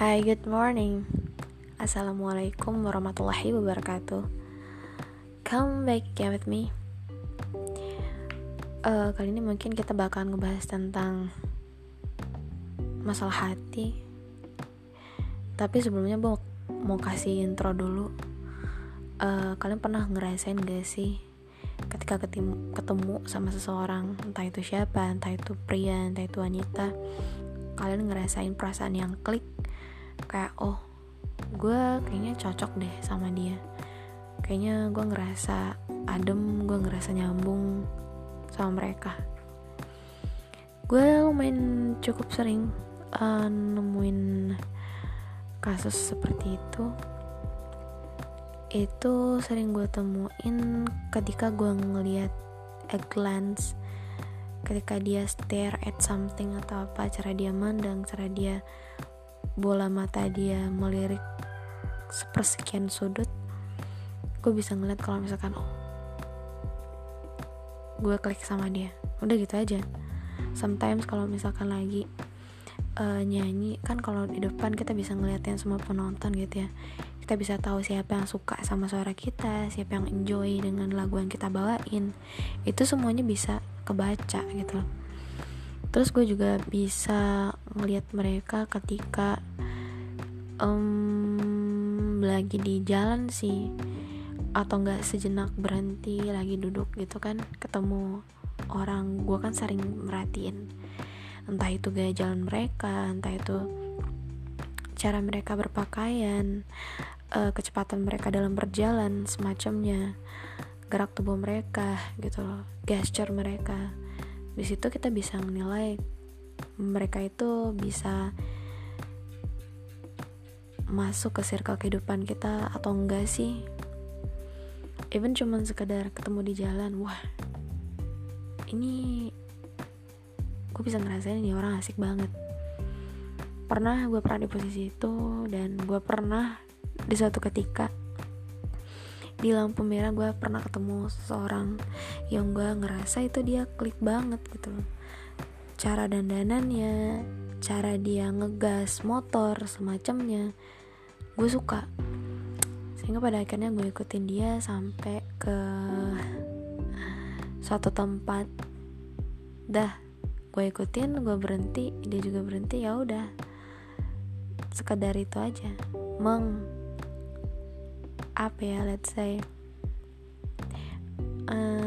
Hai, good morning. Assalamualaikum warahmatullahi wabarakatuh. Come back again with me. Uh, kali ini mungkin kita bakalan ngebahas tentang masalah hati. Tapi sebelumnya gue mau kasih intro dulu. Uh, kalian pernah ngerasain gak sih ketika ketemu, ketemu sama seseorang, entah itu siapa, entah itu pria, entah itu wanita, kalian ngerasain perasaan yang klik kayak oh gue kayaknya cocok deh sama dia. Kayaknya gue ngerasa adem gue ngerasa nyambung sama mereka. Gue lumayan cukup sering uh, nemuin kasus seperti itu. Itu sering gue temuin ketika gue ngeliat a glance ketika dia stare at something atau apa cara dia mandang cara dia bola mata dia melirik sepersekian sudut gue bisa ngeliat kalau misalkan oh gue klik sama dia. Udah gitu aja. Sometimes kalau misalkan lagi uh, nyanyi kan kalau di depan kita bisa ngeliatin semua penonton gitu ya. Kita bisa tahu siapa yang suka sama suara kita siapa yang enjoy dengan lagu yang kita bawain. Itu semuanya bisa kebaca gitu terus gue juga bisa ngeliat mereka ketika um, lagi di jalan sih. Atau enggak sejenak berhenti lagi duduk gitu kan ketemu orang. Gue kan sering merhatiin entah itu gaya jalan mereka entah itu cara mereka berpakaian uh, kecepatan mereka dalam berjalan semacamnya. Gerak tubuh mereka gitu loh gesture mereka. Di situ kita bisa menilai mereka itu bisa masuk ke circle kehidupan kita atau enggak sih? Even cuman sekedar ketemu di jalan wah ini gue bisa ngerasain ini orang asik banget. Pernah gue pernah di posisi itu dan gue pernah di suatu ketika di lampu merah gue pernah ketemu seseorang yang gue ngerasa itu dia klik banget gitu cara dandanannya cara dia ngegas motor semacamnya gue suka. Sehingga pada akhirnya gue ikutin dia sampai ke suatu tempat. Dah gue ikutin gue berhenti dia juga berhenti ya udah. Sekedar itu aja. Meng apa ya let's say uh,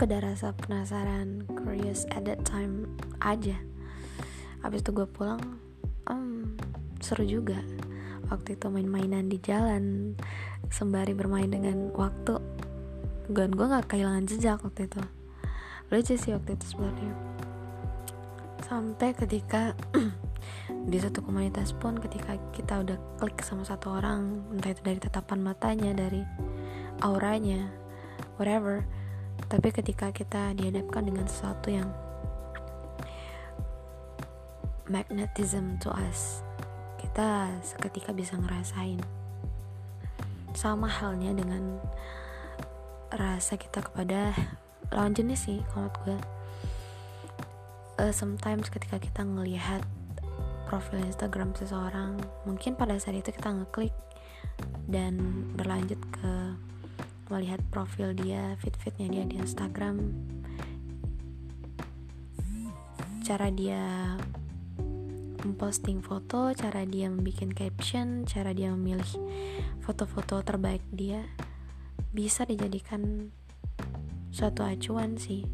sekedar rasa penasaran curious at that time aja. Habis itu gue pulang um, seru juga. Waktu itu main-mainan di jalan sembari bermain dengan waktu. Dan gue nggak kehilangan jejak waktu itu. Lucu sih waktu itu sebenarnya. Sampai ketika di satu komunitas pun ketika kita udah klik sama satu orang entah itu dari tatapan matanya dari auranya whatever tapi ketika kita dihadapkan dengan sesuatu yang magnetism to us kita seketika bisa ngerasain sama halnya dengan rasa kita kepada lawan jenis sih kalau gue. Uh, sometimes ketika kita ngelihat profil Instagram seseorang mungkin pada saat itu kita ngeklik dan berlanjut ke melihat profil dia fit-fitnya dia di Instagram. Cara dia memposting foto cara dia membuat caption cara dia memilih foto-foto terbaik dia bisa dijadikan suatu acuan sih.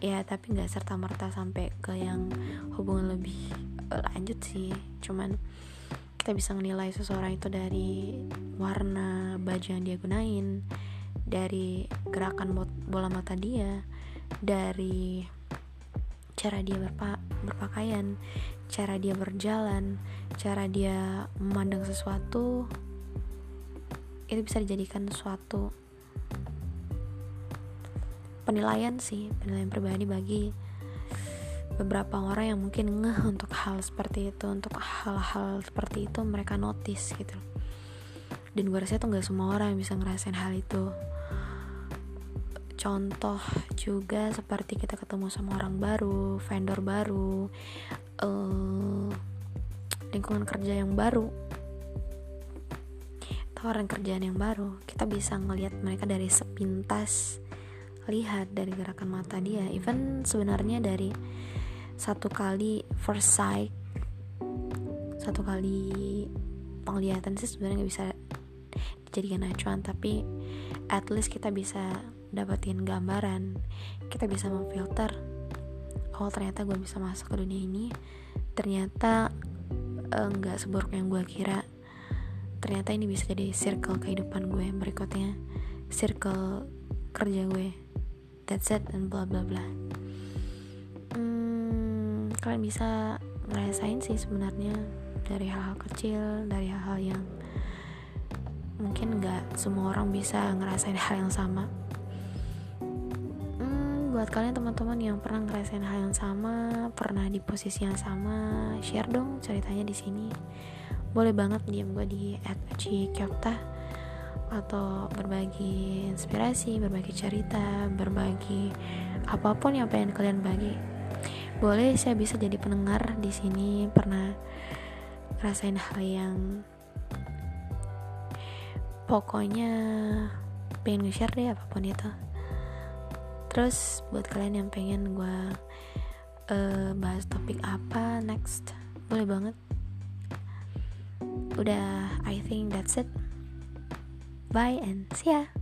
Ya tapi nggak serta merta sampai ke yang hubungan lebih lanjut sih. Cuman kita bisa menilai seseorang itu dari warna baju yang dia gunain dari gerakan bola mata dia dari cara dia berpa berpakaian cara dia berjalan cara dia memandang sesuatu itu bisa dijadikan suatu penilaian sih penilaian pribadi bagi beberapa orang yang mungkin ngeh untuk hal seperti itu untuk hal-hal seperti itu mereka notice gitu. Dan gue rasa itu nggak semua orang yang bisa ngerasain hal itu contoh juga seperti kita ketemu sama orang baru vendor baru uh, lingkungan kerja yang baru tawaran kerjaan yang baru kita bisa ngelihat mereka dari sepintas lihat dari gerakan mata dia. Even sebenarnya dari satu kali first sight satu kali penglihatan sih sebenarnya nggak bisa dijadikan acuan tapi at least kita bisa dapetin gambaran. Kita bisa memfilter oh ternyata gue bisa masuk ke dunia ini. Ternyata eh, seburuk yang gue kira. Ternyata ini bisa jadi circle kehidupan gue berikutnya. Circle kerja gue that's it and bla bla bla. Hmm, kalian bisa ngerasain sih sebenarnya dari hal-hal kecil dari hal-hal yang mungkin nggak semua orang bisa ngerasain hal yang sama buat kalian teman-teman yang pernah ngerasain hal yang sama pernah di posisi yang sama share dong ceritanya di sini boleh banget diam gue di @kyokta atau berbagi inspirasi, berbagi cerita, berbagi apa pun yang pengen kalian bagi. Boleh saya bisa jadi pendengar di sini pernah rasain hal yang pokoknya pengen nge-share deh apa pun itu terus buat kalian yang pengen gue uh, bahas topik apa next boleh banget. Udah I think that's it. Bye and see ya